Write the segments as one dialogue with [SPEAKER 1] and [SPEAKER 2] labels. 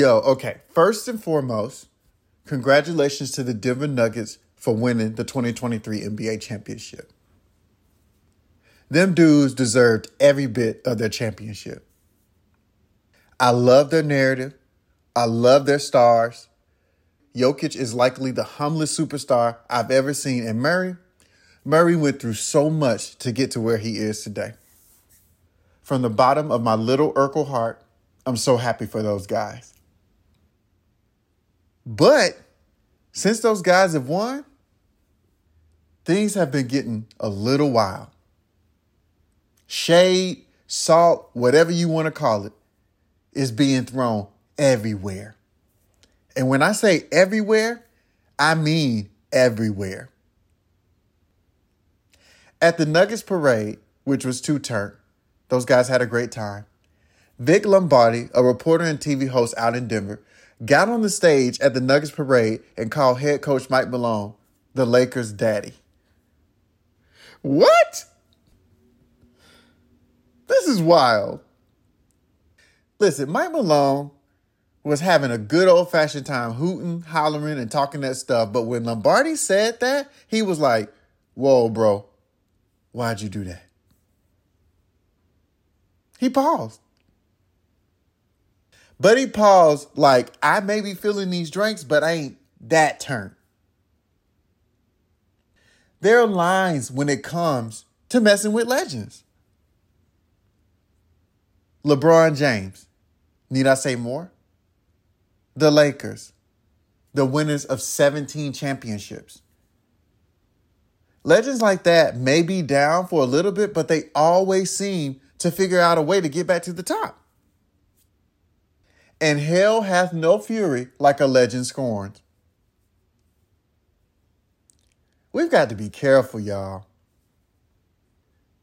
[SPEAKER 1] Yo, okay. First and foremost, congratulations to the Denver Nuggets for winning the 2023 NBA championship. Them dudes deserved every bit of their championship. I love their narrative. I love their stars. Jokic is likely the humblest superstar I've ever seen. And Murray, Murray went through so much to get to where he is today. From the bottom of my little Urkel heart, I'm so happy for those guys. But since those guys have won, things have been getting a little wild. Shade, salt, whatever you want to call it, is being thrown everywhere. And when I say everywhere, I mean everywhere. At the Nuggets parade, which was two turn, those guys had a great time. Vic Lombardi, a reporter and TV host out in Denver, got on the stage at the Nuggets parade and called head coach Mike Malone the Lakers' daddy. What? This is wild. Listen, Mike Malone was having a good old fashioned time hooting, hollering, and talking that stuff. But when Lombardi said that, he was like, Whoa, bro, why'd you do that? He paused. He paused like, I may be feeling these drinks, but I ain't that turn. There are lines when it comes to messing with legends. LeBron James. Need I say more? The Lakers, the winners of 17 championships. Legends like that may be down for a little bit, but they always seem to figure out a way to get back to the top. And hell hath no fury like a legend scorned. We've got to be careful, y'all.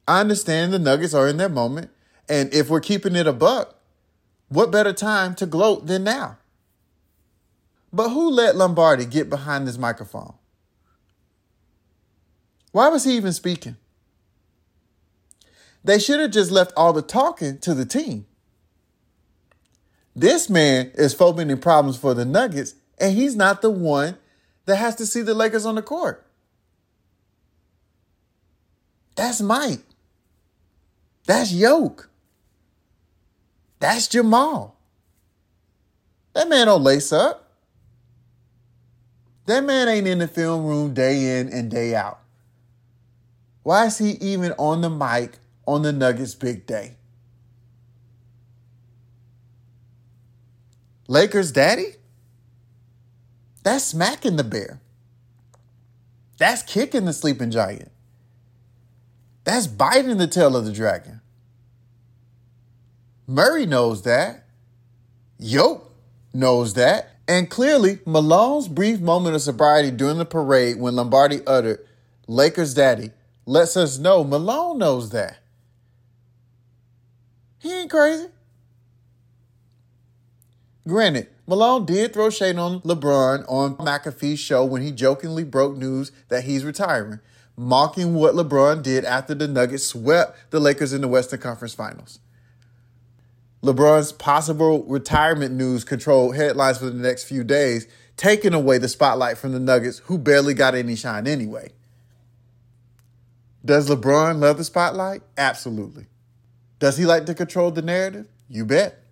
[SPEAKER 1] I understand the Nuggets are in their moment, and if we're keeping it a buck, what better time to gloat than now? But who let Lombardi get behind this microphone? Why was he even speaking? They should have just left all the talking to the team. This man is fomenting problems for the Nuggets, and he's not the one that has to see the Lakers on the court. That's Mike. That's Yoke. That's Jamal. That man don't lace up. That man ain't in the film room day in and day out. Why is he even on the mic on the Nuggets big day? Lakers daddy? That's smacking the bear. That's kicking the sleeping giant. That's biting the tail of the dragon. Murray knows that. Yoke knows that. And clearly, Malone's brief moment of sobriety during the parade when Lombardi uttered, Lakers daddy, lets us know Malone knows that. He ain't crazy. Granted, Malone did throw shade on LeBron on McAfee's show when he jokingly broke news that he's retiring, mocking what LeBron did after the Nuggets swept the Lakers in the Western Conference Finals. LeBron's possible retirement news controlled headlines for the next few days, taking away the spotlight from the Nuggets, who barely got any shine anyway. Does LeBron love the spotlight? Absolutely. Does he like to control the narrative? You bet.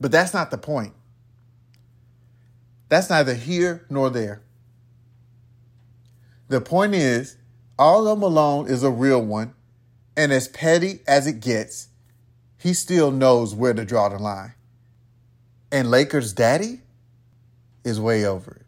[SPEAKER 1] But that's not the point. That's neither here nor there. The point is, although Malone is a real one, and as petty as it gets, he still knows where to draw the line. And Lakers' daddy is way over it.